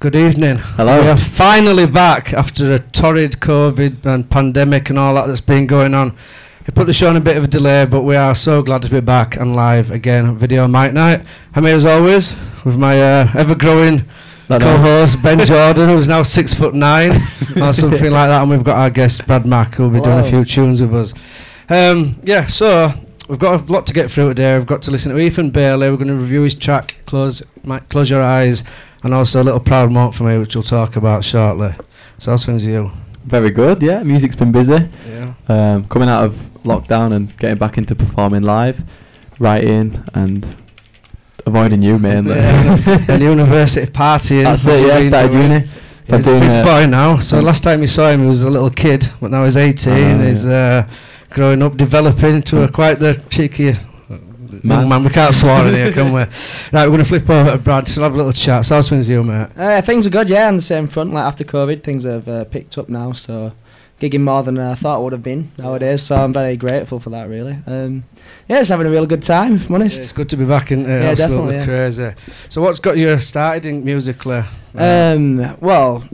Good evening. Hello. We are finally back after a torrid COVID and pandemic and all that that's been going on. We put the show on a bit of a delay, but we are so glad to be back and live again. Video Mic Night. I'm here as always with my uh, ever-growing co-host Ben Jordan, who's now six foot nine or something like that, and we've got our guest Brad Mack, who'll be doing a few tunes with us. Um, yeah, so we've got a lot to get through today. We've got to listen to Ethan Bailey. We're going to review his track, Close, Mi- Close Your Eyes, and also a little proud moment for me, which we'll talk about shortly. So how's things with you? Very good, yeah. Music's been busy. Yeah. Um, coming out of lockdown and getting back into performing live, writing and avoiding you mainly. and university partying. That's it, yeah. been Started doing. uni. So I'm He's a big uh, boy now. So last time you saw him, he was a little kid, but now he's 18. Oh, he's uh, growing up, developing into a quite the cheeky man. Man. man. We can't swear in here, can we? Right, we're going to flip over to Brad. We'll have a little chat. So how's things with you, mate? Uh, things are good, yeah, on the same front. Like after COVID, things have uh, picked up now, so gigging more than I thought I would have been nowadays. So I'm very grateful for that, really. Um, yeah, just having a real good time, if I'm It's good to be back in. Uh, Yeah, absolutely definitely, crazy. So what's got you started in musically? Uh, Um, well,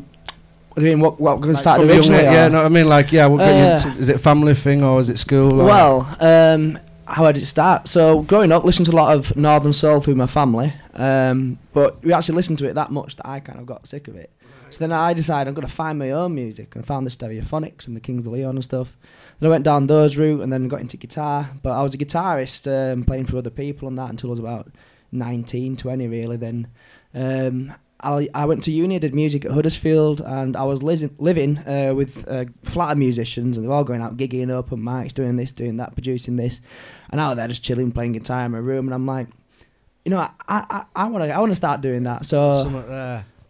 what do you mean? What what going to like start from young originally? age- Yeah, no, I mean like yeah. What Uh, is it family thing or is it school? Well, um, how did it start? So growing up, listening to a lot of Northern Soul through my family, um, but we actually listened to it that much that I kind of got sick of it. So then I decided I'm going to find my own music, and I found the Stereophonics and the Kings of Leon and stuff. Then I went down those route, and then got into guitar. But I was a guitarist, um, playing for other people and that until I was about 19, 20 really. Then um, I, I went to uni, did music at Huddersfield, and I was living uh, with uh, flatter musicians, and they're all going out gigging, open mics, doing this, doing that, producing this, and out there just chilling, playing guitar in my room, and I'm like, you know, I I, I want to I want to start doing that. So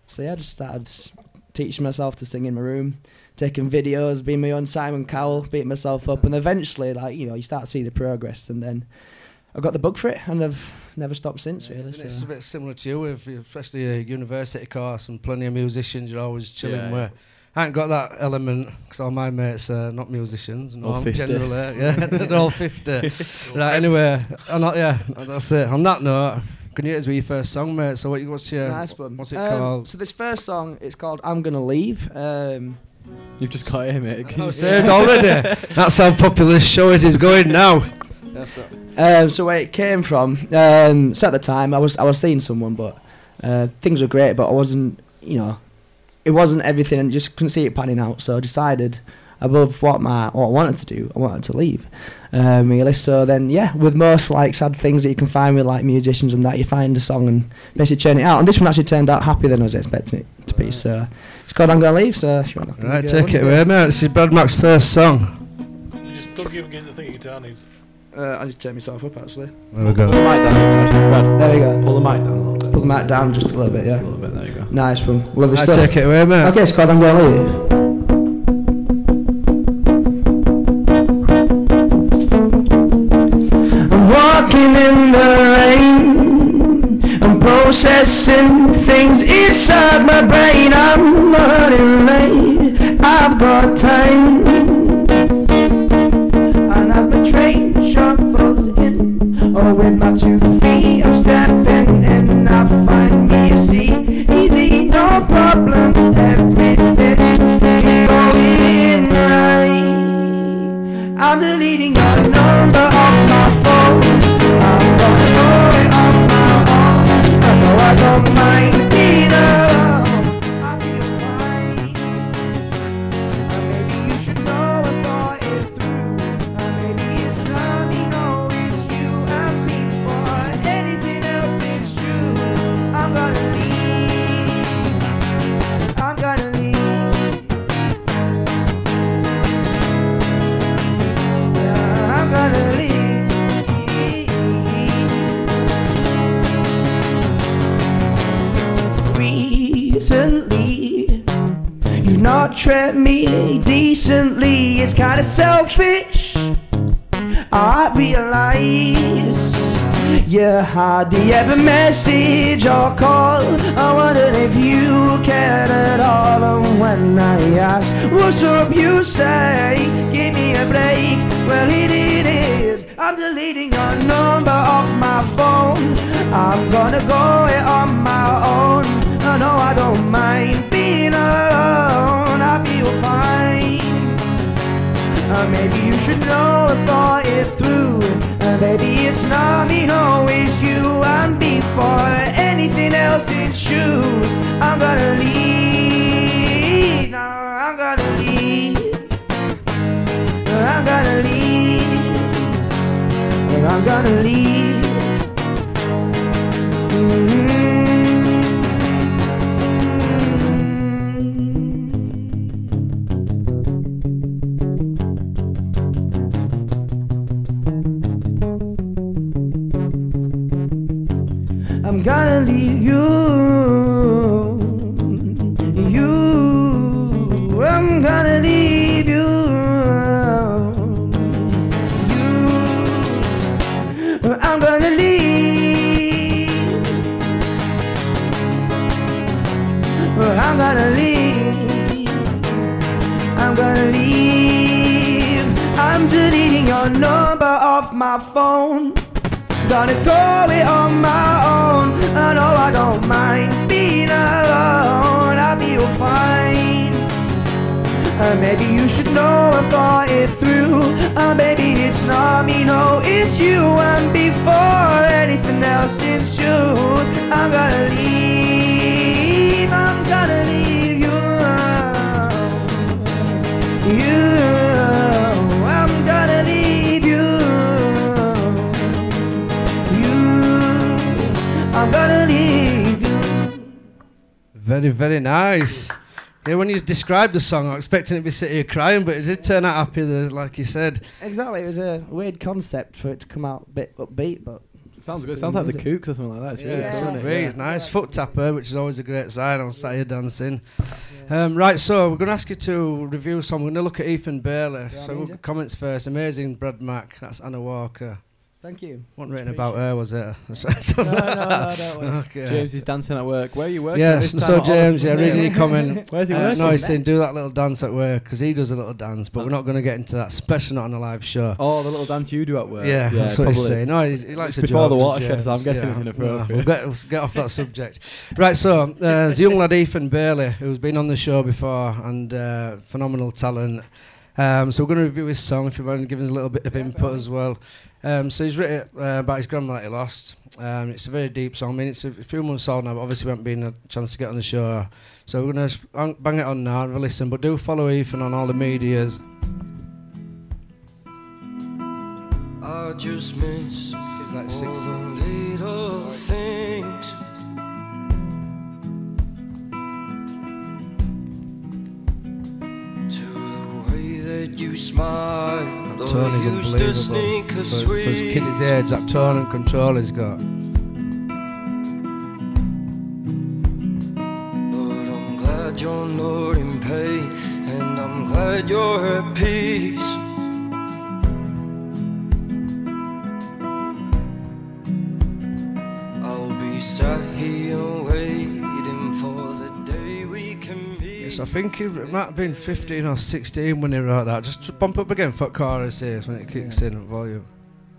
so yeah, I just started teaching myself to sing in my room, taking videos, being my own Simon Cowell, beating myself up, and eventually, like you know, you start to see the progress, and then I got the bug for it, and I've never stopped since. Yeah, really. isn't it? It's a bit similar to you, with especially a university course and plenty of musicians. You're always chilling. Yeah, where I ain't got that element because all my mates are not musicians. No, All 50. generally, yeah, they're all fifty. right, anyway, I'm not. Yeah, that's it. On that note, can you hit us with your first song, mate? So, what, what's your nice one. what's it Um, called? So this first song, it's called "I'm Gonna Leave." Um, You've just got it, mate. Can I you- was saying already. That's how popular this show is. Is going now. Yes. Um, so where it came from, um, so at the time I was I was seeing someone, but uh, things were great, but I wasn't, you know, it wasn't everything, and just couldn't see it panning out. So I decided, above what my what I wanted to do, I wanted to leave. Um, really. So then, yeah, with most like sad things that you can find with like musicians and that, you find a song and basically churn it out. And this one actually turned out happier than I was expecting it to be. So it's called "I'm Gonna Leave." So if you want to Right, take it away, mate. This is Brad Mack's first song. You just plug him against the thing, guitar needs. Uh, I just turn myself up actually. There we Pull the go. mic down, There we go. Pull the mic down a little bit. Pull the mic down just a little bit, Just yeah. a little bit. There you go. Nice one. Lovely Right, stuff. take it away, mate. Okay, it's called I'm Gonna Leave. I'm walking in the rain. I'm processing things inside my brain. I'm running late. I've got time. Message or call. I wondered if you cared at all. And when I ask, what's up, you say, give me a break. Well, it, it is. I'm deleting your number off my phone. I'm gonna go it on my own. Oh no, I don't mind being alone. I feel fine. Uh, maybe you should know I thought it through. Uh, baby, it's not me, no, it's you. I'm before anything else. It's shoes. I'm gonna leave. No, I'm gonna leave. I'm gonna leave. I'm gonna leave. I'm gonna leave. I'm gonna leave. I'm gonna leave. I'm deleting your number off my phone. Gonna go it on my own. I know I don't mind being alone. I feel fine. Uh, maybe you should know I thought it through. Uh, maybe it's not me, no, it's you. And before anything else, shoes. I'm gonna leave. I'm gonna leave you. You. I'm gonna leave you. You. I'm gonna leave you. Very, very nice. Yeah, when you described the song, I was expecting it to be sitting here crying, but it did turn out happy, there, like you said. Exactly, it was a weird concept for it to come out a bit upbeat, but Sounds good. Sounds like the Kooks or something like that. It's really Yeah, cool, it's isn't it? great, it's nice. Foot tapper, which is always a great sign. I was sat here dancing. Um, right, so we're going to ask you to review some. We're going to look at Ethan Bailey. Yeah, so I we'll, need comments first. Amazing Brad Mack. That's Anna Walker. Thank you. What written about her, was it? no, no, no, don't okay. James is dancing at work. Where are you working? Yeah, so James, yeah, reading your comment. Where's he Uh, working? no, he's saying do that little dance at work because he does a little dance, but we're not going to get into that, especially not on a live show. Oh, the little dance you do at work. yeah, that's what he's probably. saying. No, he, he likes It's to before joke, the watershed, so I'm guessing Yeah. it's inappropriate. No, we'll get, let's get off that subject. Right, so uh, there's young lad Ethan Bailey who's been on the show before and uh, phenomenal talent. Um, so we're going to review his song if you want to give us a little bit of input as well. Um, so he's written uh, about his grandma that he lost. Um, it's a very deep song. I mean, it's a few months old now, but obviously we haven't been a chance to get on the show. So we're going to bang it on now and have a listen. But do follow Ethan on all the medias. I just miss like all the little things. That you smile, That tone is used to unbelievable. sneak For, a for his sweet. kid his age, that tone and control he's got. But I'm glad you're not in pain, and I'm glad you're at peace. Can I think it might have been 15 or 16 when he wrote that. Just bump up again for chorus here when it kicks in at volume.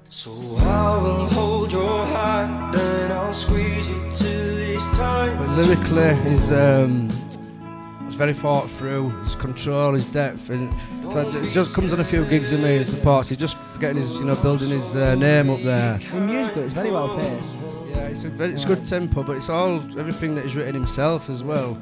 So I will hold your hand and I'll squeeze it till this time. But lyrically, he's um, it's very thought through. His control, his depth, and so it just comes on a few gigs with me and supports. He's just getting his, you know, building his uh, name up there. In musical, it's very well paced. Yeah, it's a very, it's good tempo, but it's all everything that he's written himself as well,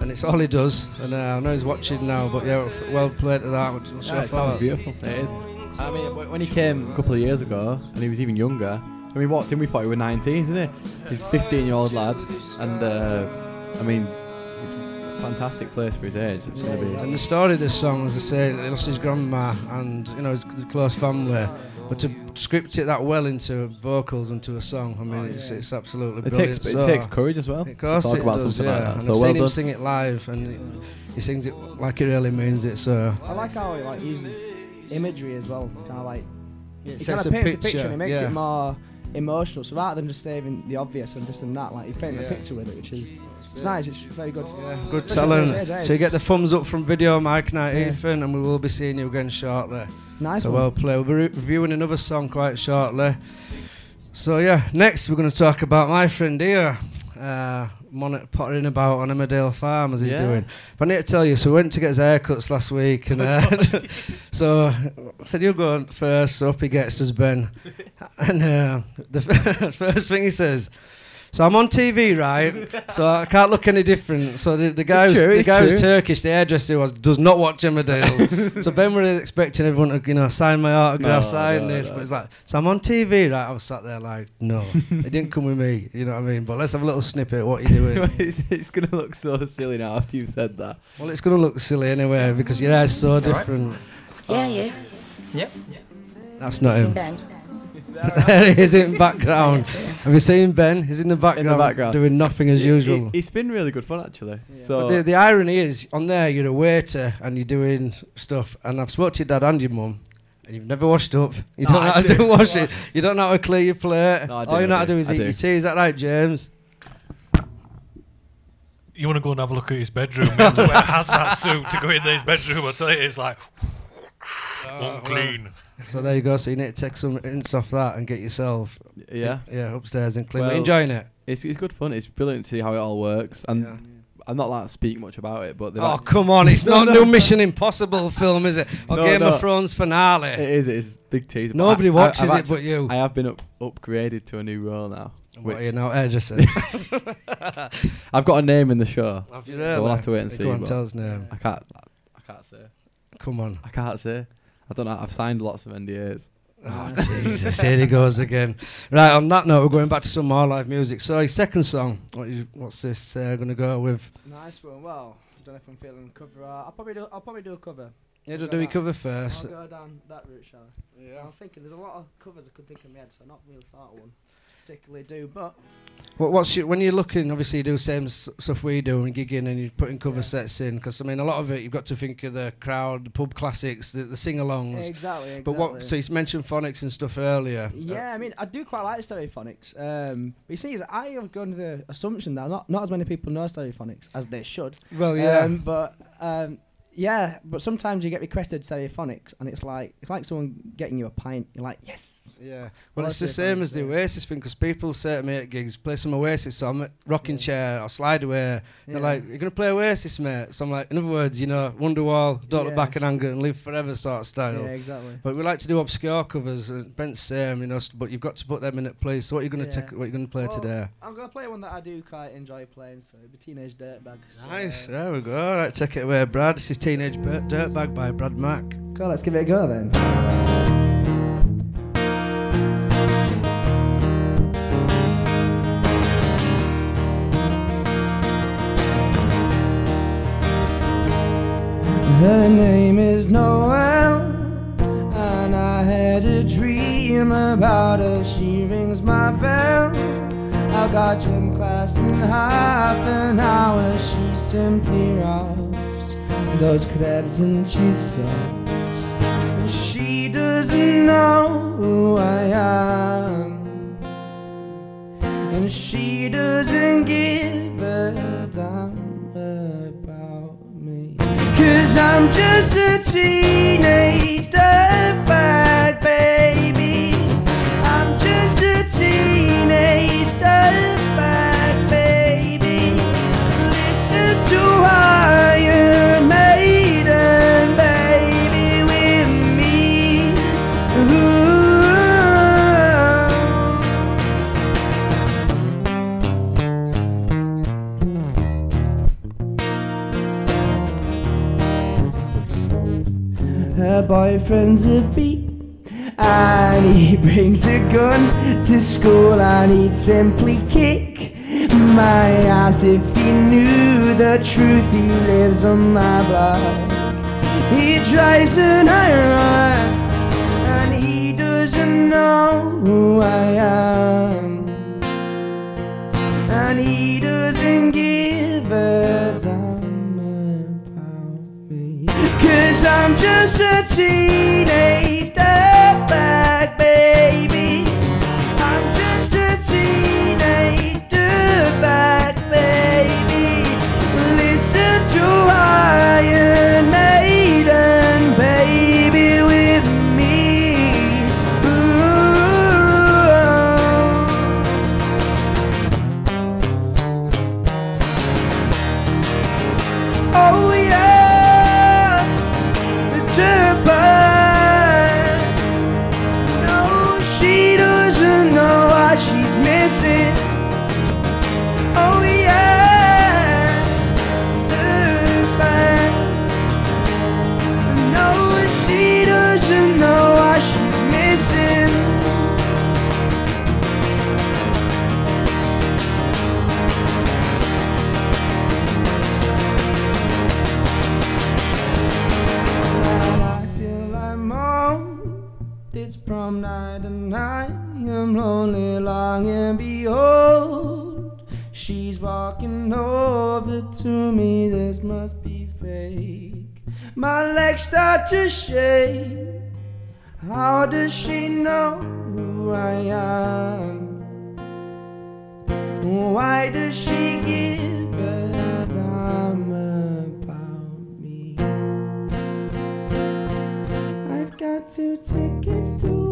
and it's all he does. And uh, I know he's watching now, but yeah, well played to that. What's Yeah, it sounds beautiful. It is. I mean, when he came a couple of years ago, and he was even younger. When we walked in, we thought he was 19, didn't he? He's 15 year old lad, and uh, I mean, it's a fantastic place for his age. It's going to be. And the story of this song, as I say, he lost his grandma and you know his close family. But to script it that well into vocals and to a song, I mean, oh, it's, it's absolutely It brilliant. takes it takes courage as well. Of course to talk it about does, something yeah. like that. And So I've well seen him sing it live, and he, he sings it like he really means it. So I like how he like uses imagery as well. Kind of like it he kind sets of a picture. a picture and it makes yeah. it more emotional. So rather than just saving the obvious and this and that, like you're painting Yeah. a picture with it, which is it's nice. It's very good. Yeah, good Especially talent. for So you get the thumbs up from Video Mic Night, Yeah. Ethan, and we will be seeing you again shortly. Nice so one. well played. We'll be re- reviewing another song quite shortly. So yeah, next we're going to talk about my friend here. Uh, mon- pottering about on Emmerdale Farm as he's Yeah. doing. But I need to tell you, so we went to get his haircuts last week, and uh, so I said, "You go first. So up he gets, does Ben, and uh, the first thing he says. So I'm on TV, right? so I can't look any different. So the, the guy, It's who's, true, the guy who's true. Turkish, the hairdresser was, does not watch Emmerdale. so Ben was expecting everyone to, you know, sign my autograph, No, sign no, this, no. but it's like, so I'm on TV, right? I was sat there like, no, it didn't come with me. You know what I mean? But let's have a little snippet. What are you doing? it's, it's gonna look so silly now after you've said that. well, it's gonna look silly anyway because your hair's so different. Yeah, you. Yep. That's not Seen him. Ben. there he is in background. Have you seen Ben? He's in the background, background. doing nothing as It- usual. It, has been really good fun actually. Yeah. So But the, the irony is, on there, you're a waiter and you're doing stuff. And I've spoke to your dad and your mum, and you've never washed up. You No, don't know I how to do. wash it. You don't know how to clear your plate. No, I do, All you know I how to do, do is I eat do. your tea. Is that right, James? You want to go and have a look at his bedroom? You have to wear a hazmat suit to go in his bedroom. I tell you, it's like oh, unclean. So there you go. So you need to take some hints off that and get yourself yeah, yeah upstairs and clean. Well, enjoying it. it's it's good fun. It's brilliant to see how it all works. And Yeah. I'm not allowed to speak much about it, but Oh come on! It's No, not no. no Mission Impossible film, is it? Or No, Game no. of Thrones finale. it is. It is big tease. but Nobody I- I- watches I've it but you. I have been up, upgraded to a new role now. what are you now, hairdresser? I've got a name in the show. Have you So we'll have to wait and see, Go on, tell us now. I can't. I can't say. Come on. I can't say. I don't know. I've signed lots of NDAs. Oh Jesus! Here he goes again. Right. On that note, we're going back to some more live music. So, your second song. What you, what's this uh, going to go with? Nice one. Well, I don't know if I'm feeling cover. art. I'll probably do. I'll probably do a cover. Yeah, I'll do, go do we down- cover I'll first? go down that route, shall I? Yeah. I'm thinking there's a lot of covers I could think of in my head, so I've not really thought of one particularly do. But What, what's your, when you're looking? Obviously, you do the same s- stuff we do and gigging, and you're putting cover Yeah. sets in. Because I mean, a lot of it you've got to think of the crowd, the pub classics, the, the sing-alongs. exactly, exactly. But what? So you mentioned phonics and stuff earlier. Yeah, I mean, I do quite like stereophonics. Um, but you see, is I have gone to the assumption that not not as many people know stereophonics as they should. Uh, well, yeah. Um, but um, yeah, but sometimes you get requested stereophonics, and it's like it's like someone getting you a pint. You're like, yes. Yeah, well, Well, it's the same as the yeah. Oasis thing because people say to me at gigs, play some Oasis, so I'm at rocking Yeah. chair or slide away. They're like, you're going to play Oasis, mate? So I'm like, in other words, you know, Wonderwall, Don't Look Back in Anger and Live Forever sort of style. Yeah, exactly. But we like to do obscure covers, and Bent's same, you know, but you've got to put them in at place. So what are you going to Yeah. take, what are you going to play Well, today? I'm gonna play one that I do quite enjoy playing, so it'll be Teenage Dirtbag. So, Nice, uh, there we go. All right, take it away, Brad. This is Teenage Dirtbag by Brad Mack. Cool, let's give it a go then. Her name is Noel, and I had a dream about her. She rings my bell. I got gym class in half an hour. She simply rocks those crabs and tube socks. And she doesn't know who I am, and she doesn't give a damn about me. Cause I'm just a teenage boyfriend's a beat, and he brings a gun to school, and he'd simply kick my ass if he knew the truth. He lives on my block. He drives an iron, and he doesn't know who I am, and he doesn't give a I'm just a teenage to shake. How does she know who I am? Why does she give a damn about me? I've got two tickets to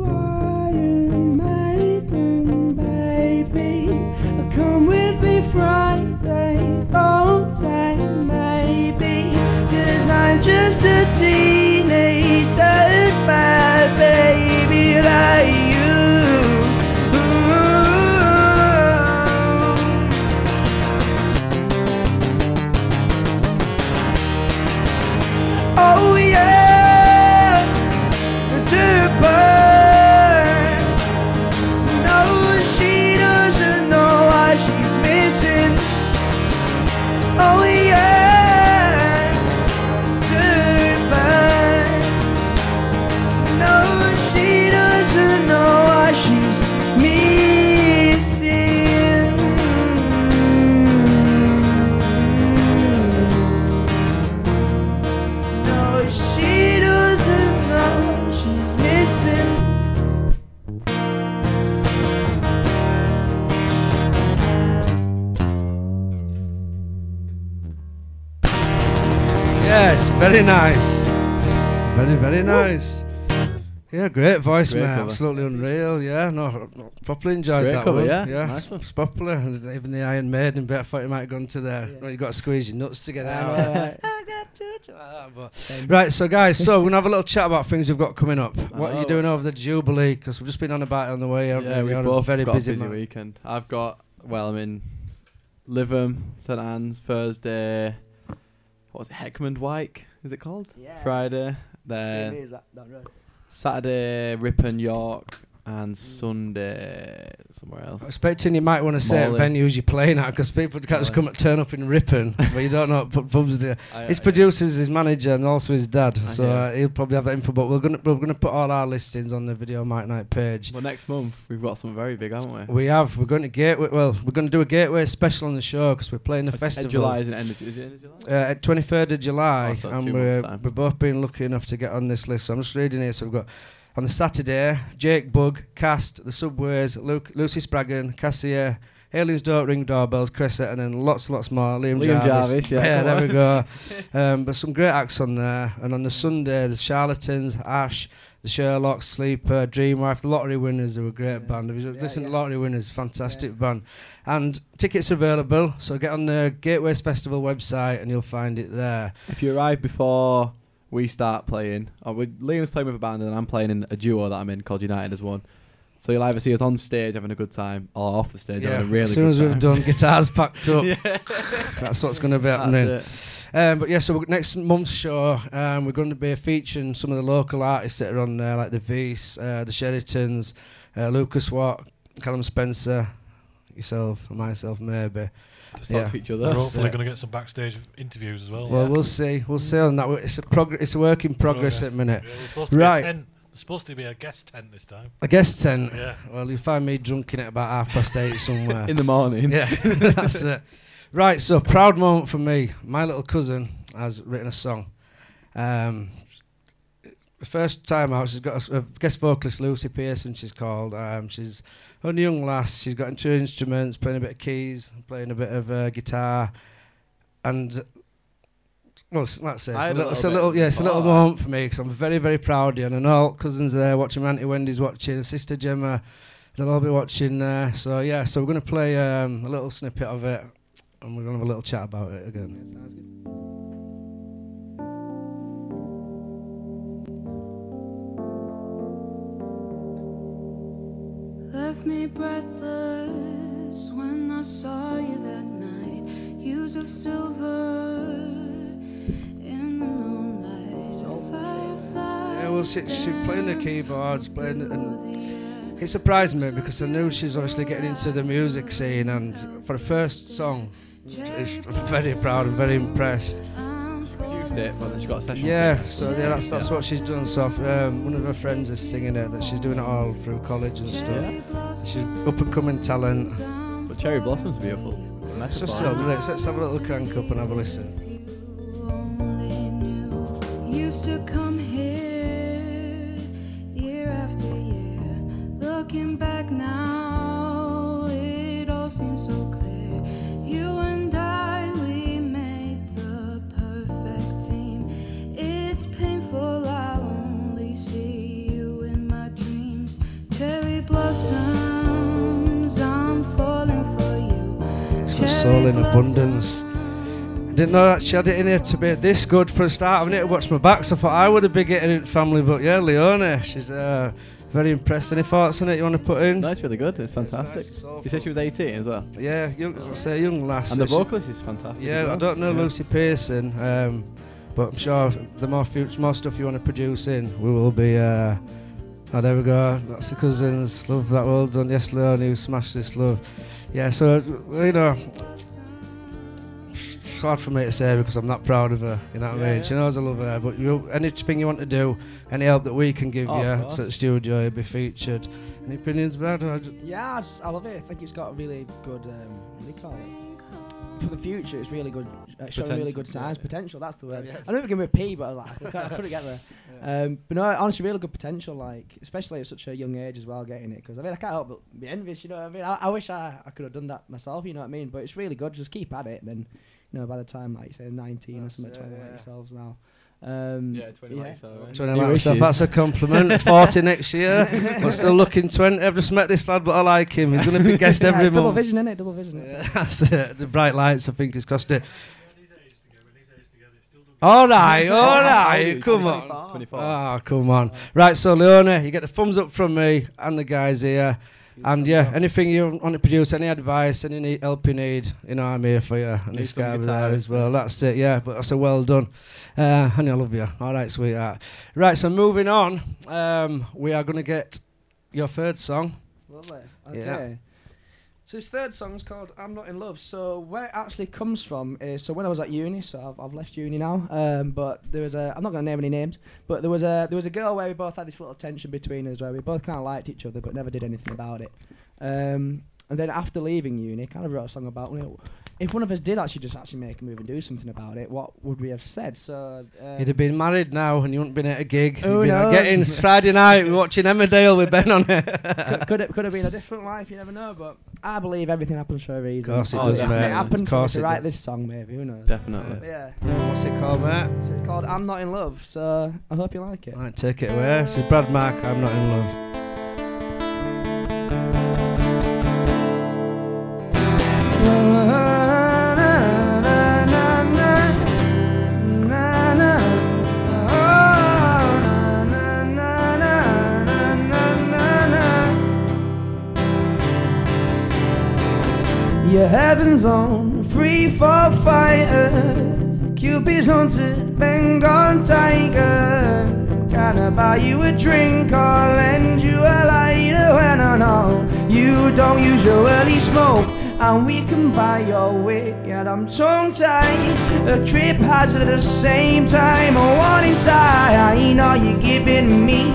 very nice. Very, very nice. Yeah, great voice, Great mate. cover. Absolutely unreal. Yeah, no, properly enjoyed Great that cover, one. yeah. yeah, Nice one. it's popular. And Even the Iron Maiden bit, I thought you might have gone to there. Yeah. You got to squeeze your nuts to get out. Right, I got to do that, ah, but- Right, so guys, so we're gonna have a little chat about things we've got coming up. What are you doing over the Jubilee? Because we've just been on about it on the way. haven't Yeah, we? we both a very got busy, a busy weekend. I've got well, I'm in Lytham, St Anne's Thursday. What was it? Heckmondwike? Is it called? Yeah. Friday. Then is that down road? Saturday Ripon York and Sunday somewhere else. I'm expecting you might want to say venues you're playing at because people can't just come and turn up in Ripon, but you don't know what pub- pubs. I- His producer's his manager and also his dad, I so uh, he'll probably have that info. But we're gonna we're gonna put all our listings on the Video Mic Night page. Well, next month we've got something very big, haven't we? We have. We're going to Gateway. Well, we're going to do a Gateway special on the show because we're playing the It's festival. July is it end of, is it end of July? Uh, 23rd of July, Oh, so and we're, we've both been lucky enough to get on this list. So I'm just reading here. So we've got on the Saturday, Jake Bugg, Cast, The Subways, Luke, Lucy Spraggan, Cassia, Aliens Don't Ring Doorbells, Cressett, and then lots and lots more. Liam, Liam Jarvis. Jarvis, yeah, there we go. um, but some great acts on there. And on the Sunday, the Charlatans, Ash, the Sherlocks, Sleeper, Dreamwife, the Lottery Winners, they were a great Yeah. band. If you Yeah, listen to. Lottery Winners, fantastic band. And tickets are available, so get on the Gateways Festival website and you'll find it there. If you arrive before we start playing, or we, Liam's playing with a band and I'm playing in a duo that I'm in called United as one. So you'll either see us on stage having a good time or off the stage having a really as soon as we've done guitars packed up, yeah. that's what's going to be happening. Um, but yeah, so next month's show, um, we're going to be featuring some of the local artists that are on there, like the V's, uh, the Sheritons, uh, Lucas Watt, Callum Spencer, yourself, and myself, maybe. Just talk Yeah. to each We're other. hopefully it. going to get some backstage interviews as well. Well, we'll see. We'll see on that. It's a prog- It's a work in progress at the minute. Yeah, there's supposed to Right. Be a tent. There's supposed to be a guest tent this time. A guest tent? Yeah. Well, you find me drunk in at about half past eight somewhere. in the morning. yeah, that's it. Right, so proud moment for me. My little cousin has written a song. Um, the first time out, she's got a guest vocalist, Lucy Pearson. She's called. Um, she's only young lass. She's got two instruments, playing a bit of keys, playing a bit of uh, guitar, and well, that's it. It's a a little, it's a little little, yeah, it's a little moment for me because I'm very, very proud of you. And I know all cousins are there watching. Auntie Wendy's watching. Sister Gemma, they'll all be watching there. So yeah, so we're gonna play um, a little snippet of it, and we're gonna have a little chat about it again. Me breathless when I saw you that night. Hues of silver in the moonlight. A firefly Yeah, well, she, she's playing the danced keyboards, playing, through and the it surprised me because I knew she's obviously getting into the music scene, and for the first song, she's very proud and very impressed. I'm Produced it, but then she got a session. Yeah, so yeah, that's that's Yeah. what she's done. So um, one of her friends is singing it. That she's doing it all through college and stuff. She's up and coming talent. But Cherry Blossom's beautiful. It's just young, isn't? Let's have a little crank up and have a listen. Soul in abundance. I didn't know that she had it in here to be this good for a start. I've never watched my back, so I thought I would have been getting it family, but yeah, Leona, she's uh, very impressed. Any thoughts on it you want to put in? No, it's really good. It's fantastic. nice, it's soulful. you said she was 18 as well. Yeah, young, I say young lass. And the vocalist is fantastic. as Yeah, I don't know Yeah. Lucy Pearson, um, but I'm sure the more future, more stuff you want to produce in, we will be. Uh, oh, there we go. That's the cousins. Love that. Well done. Yes, Leon, you smashed this love. Yeah, so you know, it's hard for me to say because I'm not proud of her. You know what I mean? yeah. She knows I love her. But you, anything you want to do, any help that we can give Oh, you so the studio, you'll be featured. Any opinions? Or j- Yeah, I, just, I love it. I think it's got a really good. Um, what do you call it? For the future, it's really good. Uh, showing really good signs. yeah. Potential. That's the word. Yeah. I knew it began with P, but like, I, couldn't, I couldn't get there. Um, but no, honestly, really good potential. Like, especially at such a young age as well, getting it. Because I mean, I can't help but be envious. You know what I mean? I, I wish I, I could have done that myself. You know what I mean? But it's really good. Just keep at it. And then, you know, by the time like you say 19 That's or something, it, 20 like yourselves now. Um, Yeah, 20 yeah. likes, alright. Twenty New like that's a compliment. Forty next year, I'm still looking twenty. I've just met this lad, but I like him. He's going to be guest Yeah, every it's double month. vision, it? Double vision. Yeah, that's it. that's it. The bright lights, I think, it's cost it. All right, all right, come on. 24. 24. Ah, come on. Right, so Leona, you get the thumbs up from me and the guys here. And yeah, anything you want to produce, any advice, any need, help you need, you know, I'm here for you. And this guy over there as well. That's it, yeah. But that's a well done. Uh, honey, I love you. All right, sweetheart. Right, so moving on, um, we are going to get your third song. Lovely. Okay. Yeah. So his third song's called "I'm Not in Love." So where it actually comes from is so when I was at uni, so I've, I've left uni now. Um, but there was a I'm not gonna name any names, but there was a there was a girl where we both had this little tension between us where we both kind of liked each other but never did anything about it. Um, and then after leaving uni, I kind of wrote a song about know, if one of us did actually just actually make a move and do something about it, what would we have said? So uh, You'd have been married now and you wouldn't been at a gig. Who You'd been knows? getting Friday night, we're watching Emmerdale with Ben on it. could, could, it, could have been a different life, you never know. But I believe everything happens for a reason. Of Course it Oh, does, yeah. mate. It happened Of for me course to it write does. this song, maybe. Who knows? Definitely. Yeah. What's it called, mate? So it's called I'm Not in Love. So I hope you like it. Right, take it away. This is Brad Mark, I'm not in love. Heaven's on free for fighter. Cupid's haunted Bengal tiger. Can I buy you a drink or lend you a lighter when I know you don't usually smoke? And we can buy your way, yet I'm tongue tied. A trip hazard at the same time. A warning sign. I know you're giving me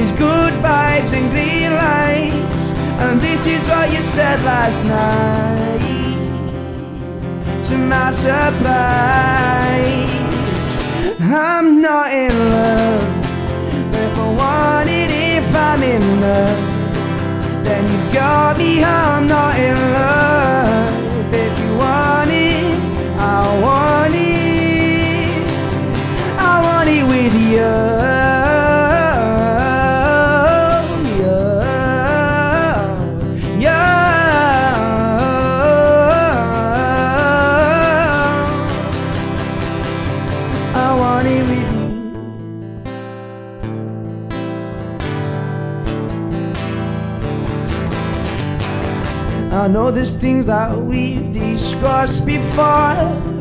is good vibes and green lights. And this is what you said last night to my surprise. I'm not in love. If I want it, if I'm in love, then you got me. I'm not in love. things that we've discussed before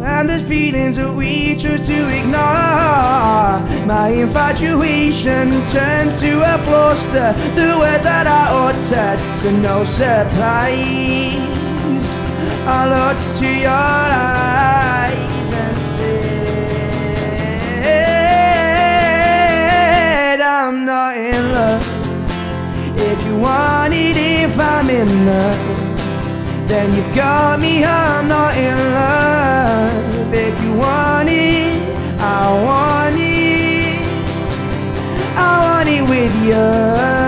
and the feelings that we choose to ignore. My infatuation turns to a bluster. the words that I uttered to no surprise. I looked to your eyes and said, I'm not in love. If you want it, if I'm in love got me, I'm not in love. If you want it, I want it. I want it with. You,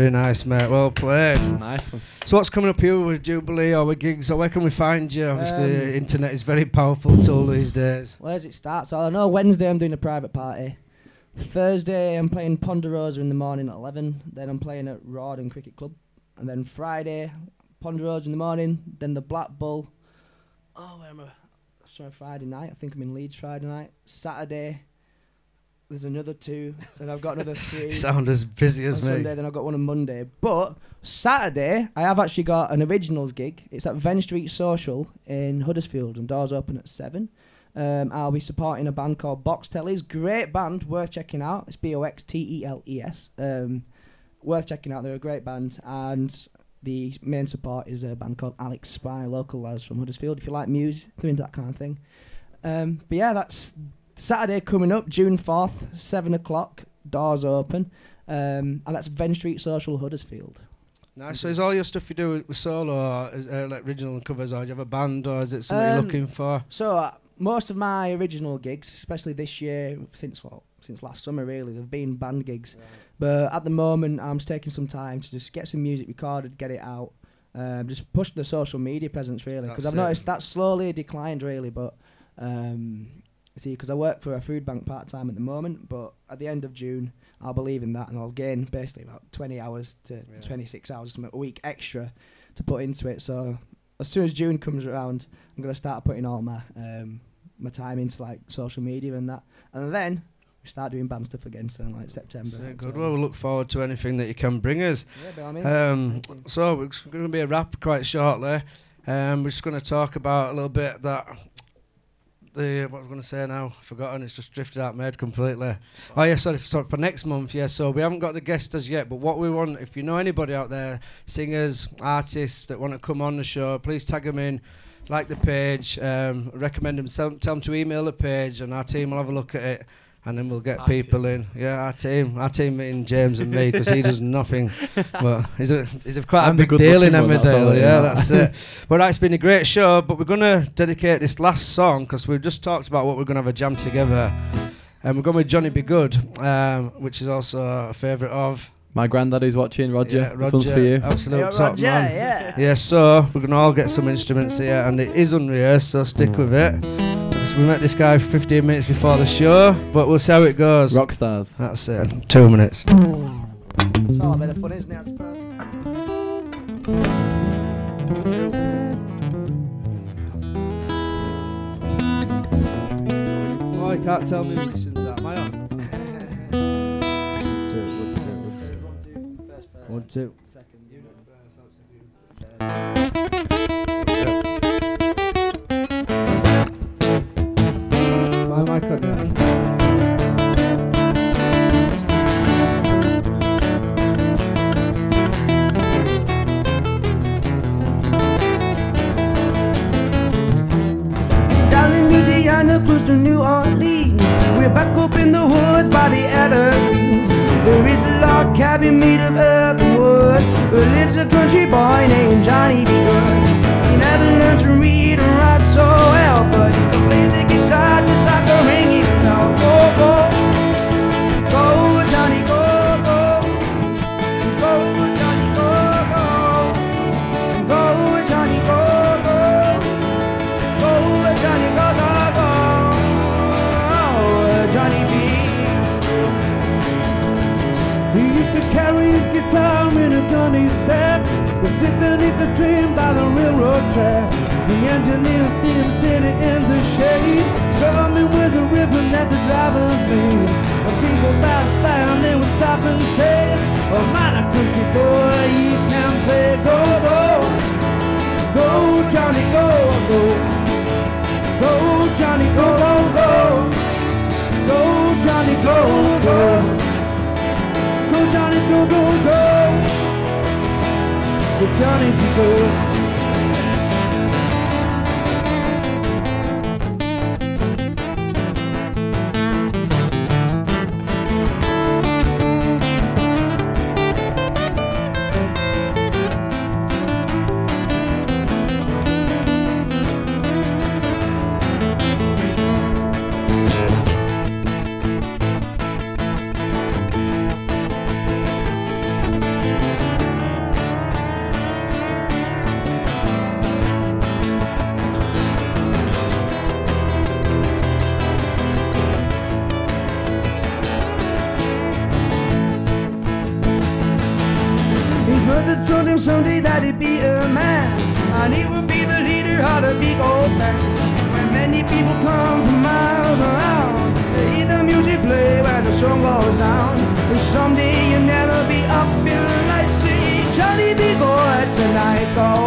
Very nice, mate. Well played. Nice one. So what's coming up here with Jubilee or with gigs? Or where can we find you? Obviously, Um, the internet is very powerful tool these days. Where does it start? So I know Wednesday I'm doing a private party. Thursday I'm playing Ponderosa in the morning at 11. Then I'm playing at Rawdon Cricket Club. And then Friday, Ponderosa in the morning. Then the Black Bull. Oh, where am I? Sorry, Friday night. I think I'm in Leeds Friday night. Saturday, there's another two. then I've got another three. Sound as busy on as me. Sunday, then I've got one on Monday. But Saturday, I have actually got an originals gig. It's at Venn Street Social in Huddersfield, and doors open at seven. Um, I'll be supporting a band called Box Tellers. Great band, worth checking out. It's B O X T E L E S. Um, worth checking out. They're a great band, and the main support is a band called Alex Spy, local lads from Huddersfield. If you like music, doing that kind of thing. Um, but yeah, that's Saturday coming up, June fourth, seven o'clock. Doors open, um, and that's Venn Street Social Huddersfield. Nice. So is all your stuff you do with, solo, or is, uh, like original and covers, or do you have a band, or is it something you're Um, looking for? So uh, most of my original gigs, especially this year, since well, since last summer really, they've been band gigs. But at the moment, I'm just taking some time to just get some music recorded, get it out, um, just push the social media presence really. Because I've noticed that slowly declined really. But um, see, because I work for a food bank part time at the moment, but at the end of June, I'll believe in that, and I'll gain basically about 20 hours to Yeah. 26 hours a week extra to put into it. So as soon as June comes around, I'm gonna start putting all my um, my time into like social media and that, and then we start doing band stuff again. So in, like September. So good. Well, we look forward to anything that you can bring us. Yeah, all means. Um, so it's going to be a wrap quite shortly. Um, we're just going to talk about a little bit that the what I was going to say now? Forgotten. It's just drifted out head completely. Oh yeah, sorry, sorry. For next month, yeah. So we haven't got the guests as yet, but what we want, if you know anybody out there, singers, artists that want to come on the show, please tag them in. Like the page, um, recommend them. Tell them to email the page, and our team will have a look at it, and then we'll get Our people in. Yeah, our team, our team being James and me, because he does nothing. But he's a he's a quite I'm a the big deal in good-looking one, Emmerdale. Yeah, yeah. that's it. But right, it's been a great show. But we're gonna dedicate this last song because we've just talked about what we're gonna have a jam together, and we're going with Johnny B. Goode, um, which is also a favourite of My granddaddy's watching, Roger. Yeah, This one's for you. Absolute Yeah, top Roger, man. yeah. Yeah, so we're gonna all get some instruments here, and it is unrehearsed, so stick with it. So we met this guy 15 minutes before the show, but we'll see how it goes. Rock stars. That's it. Two minutes. It's all a bit of fun, isn't it? I suppose. Oh, you can't tell musicians that. Am I on? One, two. My mic on, yeah. Engineers see him sitting in the shade Strumming with a rhythm that the drivers made. And people passed by and they would stop and say Oh man, a country boy, he can play Go, go, go Johnny, go, go. Go Johnny, go, go, go. Go Johnny, go, go. Go Johnny, go, go, go. Go Johnny, go. His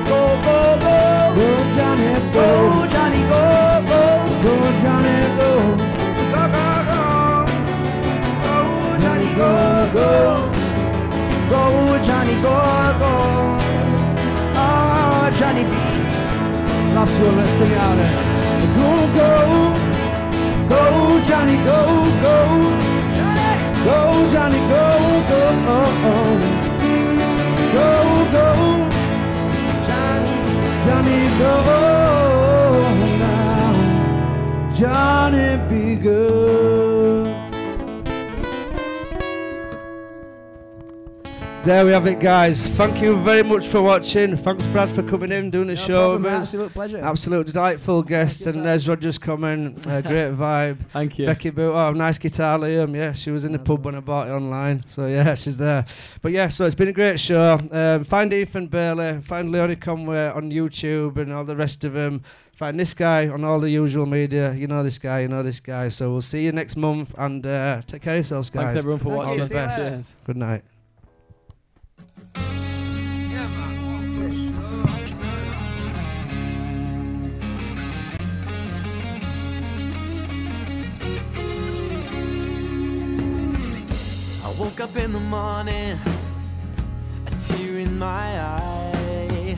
Go, go, go, go, Johnny, go, go, go, Johnny, go, Go, go, Johnny, go, go, Johnny, go, go, go, go, Johnny, go, go, go, go, Johnny, go, go, go, go, Johnny, go, go. Go, go, Johnny, go, go. Oh, Johnny B. Last one, let's sing it out there. Go, go. Go, go, Johnny, go, go. Go, go, Johnny, go, go. Oh, oh. Go, go. Johnny, go now. Johnny, be good. There we have it, guys. Thank you very much for watching. Thanks, Brad, for coming in, doing the show with us. Absolute pleasure. Absolute delightful guest. And there's Roger's coming. A great vibe. Thank you. Becky Boot, oh, nice guitar, Liam. Yeah, she was in the pub when I bought it online. So, yeah, she's there. But, yeah, so it's been a great show. Um, find Ethan Bailey, find Leonie Conway on YouTube and all the rest of them. Find this guy on all the usual media. You know this guy, you know this guy. So, we'll see you next month and uh, take care of yourselves, guys. Thanks everyone for Thank watching. See you later. Good night. I woke up in the morning, a tear in my eye.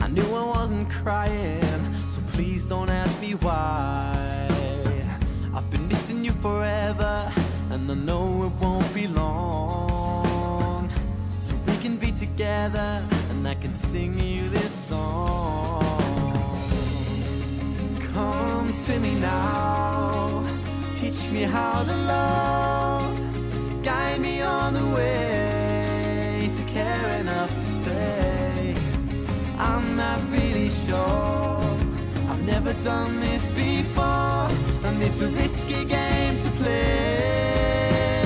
I knew I wasn't crying, so please don't ask me why. I've been missing you forever, and I know it won't be long. So we can be together, and I can sing you this song. Come to me now, teach me how to love guide me on the way to care enough to say I'm not really sure. I've never done this before, and it's a risky game to play.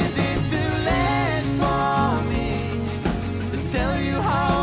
Is it too late for me to tell you how